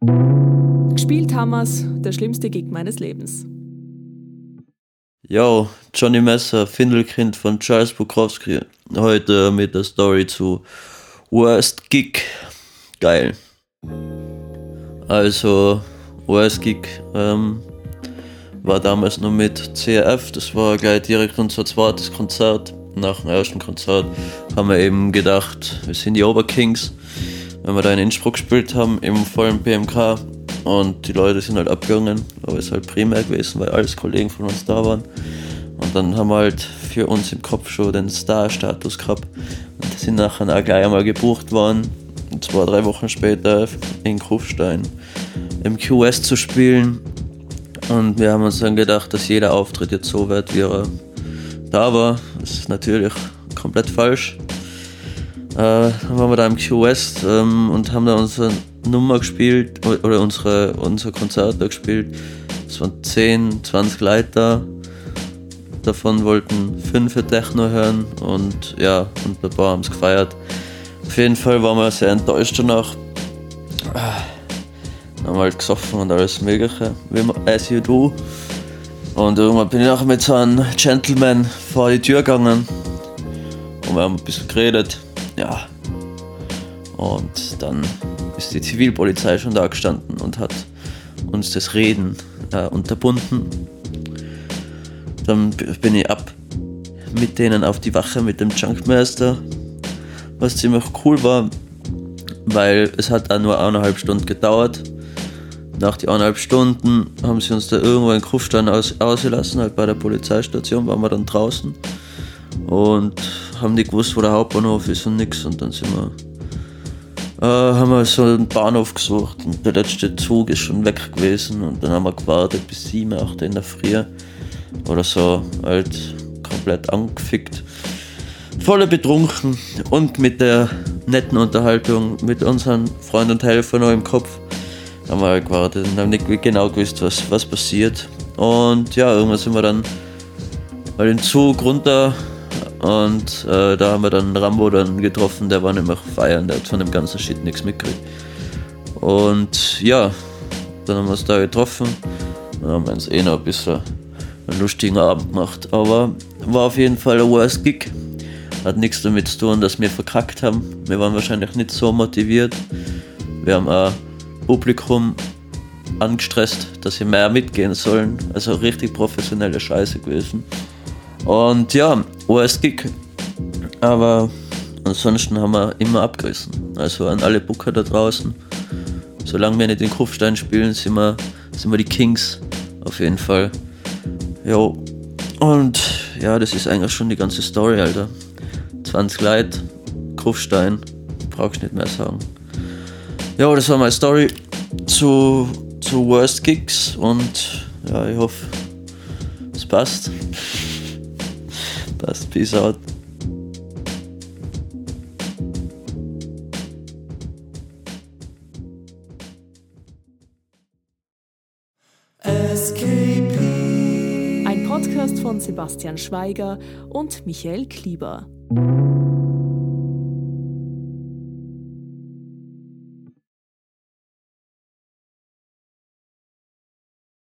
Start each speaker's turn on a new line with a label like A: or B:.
A: Gespielt haben wir's, der schlimmste Gig meines Lebens.
B: Yo, Johnny Messer, Findelkind von Charles Bukowski. Heute mit der Story zu Worst Gig. Geil. Also, Worst Gig ähm, war damals nur mit CRF. Das war gleich direkt unser zweites Konzert. Nach dem ersten Konzert haben wir eben gedacht, wir sind die Oberkings. Wenn wir da in Innsbruck gespielt haben, im vollen BMK. Und die Leute sind halt abgegangen, aber es ist halt primär gewesen, weil alles Kollegen von uns da waren. Und dann haben wir halt für uns im Kopf schon den Star-Status gehabt. Und sind nachher auch gleich einmal gebucht worden, zwei, drei Wochen später in Kufstein im QS zu spielen. Und wir haben uns dann gedacht, dass jeder Auftritt jetzt so wird, wie er da war. Das ist natürlich komplett falsch. Äh, dann waren wir da im QS ähm, und haben da unsere Nummer gespielt oder unsere, unser Konzert da gespielt. Es waren 10, 20 Leute Davon wollten fünf Techno hören und ja, und ein paar haben es gefeiert. Auf jeden Fall waren wir sehr enttäuscht danach. Dann haben wir halt gesoffen und alles Mögliche, wie man, as you do. Und irgendwann bin ich nachher mit so einem Gentleman vor die Tür gegangen und wir haben ein bisschen geredet. Ja. Und dann ist die Zivilpolizei schon da gestanden und hat uns das Reden äh, unterbunden. Dann bin ich ab mit denen auf die Wache mit dem Junkmaster, was ziemlich cool war, weil es hat auch nur eineinhalb Stunden gedauert. Nach die eineinhalb Stunden haben sie uns da irgendwo in Kufstein aus, ausgelassen, halt bei der Polizeistation waren wir dann draußen und haben nicht gewusst, wo der Hauptbahnhof ist und nix. Und dann sind wir äh, haben wir so einen Bahnhof gesucht. Und der letzte Zug ist schon weg gewesen. Und dann haben wir gewartet bis 7, 8 in der Früh. Oder so, halt komplett angefickt. Voller betrunken und mit der netten Unterhaltung mit unseren Freunden und Helfern noch im Kopf. Haben wir halt gewartet und haben nicht genau gewusst, was, was passiert. Und ja, irgendwann sind wir dann mal den Zug runter und äh, da haben wir dann Rambo dann getroffen, der war nämlich feiern, der hat von dem ganzen Shit nichts mitgekriegt. Und ja, dann haben wir uns da getroffen und haben uns eh noch ein bisschen einen lustigen Abend gemacht. Aber war auf jeden Fall ein worst Gig. Hat nichts damit zu tun, dass wir verkackt haben. Wir waren wahrscheinlich nicht so motiviert. Wir haben auch Publikum angestresst, dass sie mehr mitgehen sollen. Also richtig professionelle Scheiße gewesen. Und ja, worst Gig. Aber ansonsten haben wir immer abgerissen. Also an alle Booker da draußen. Solange wir nicht den Kufstein spielen, sind wir, sind wir die Kings. Auf jeden Fall. Jo. Und ja, das ist eigentlich schon die ganze Story, Alter. 20 Leute, Kufstein, brauchst nicht mehr sagen. Ja, das war meine Story zu, zu Worst Gigs und ja, ich hoffe, es passt. Passt, peace out.
A: Ein Podcast von Sebastian Schweiger und Michael Klieber.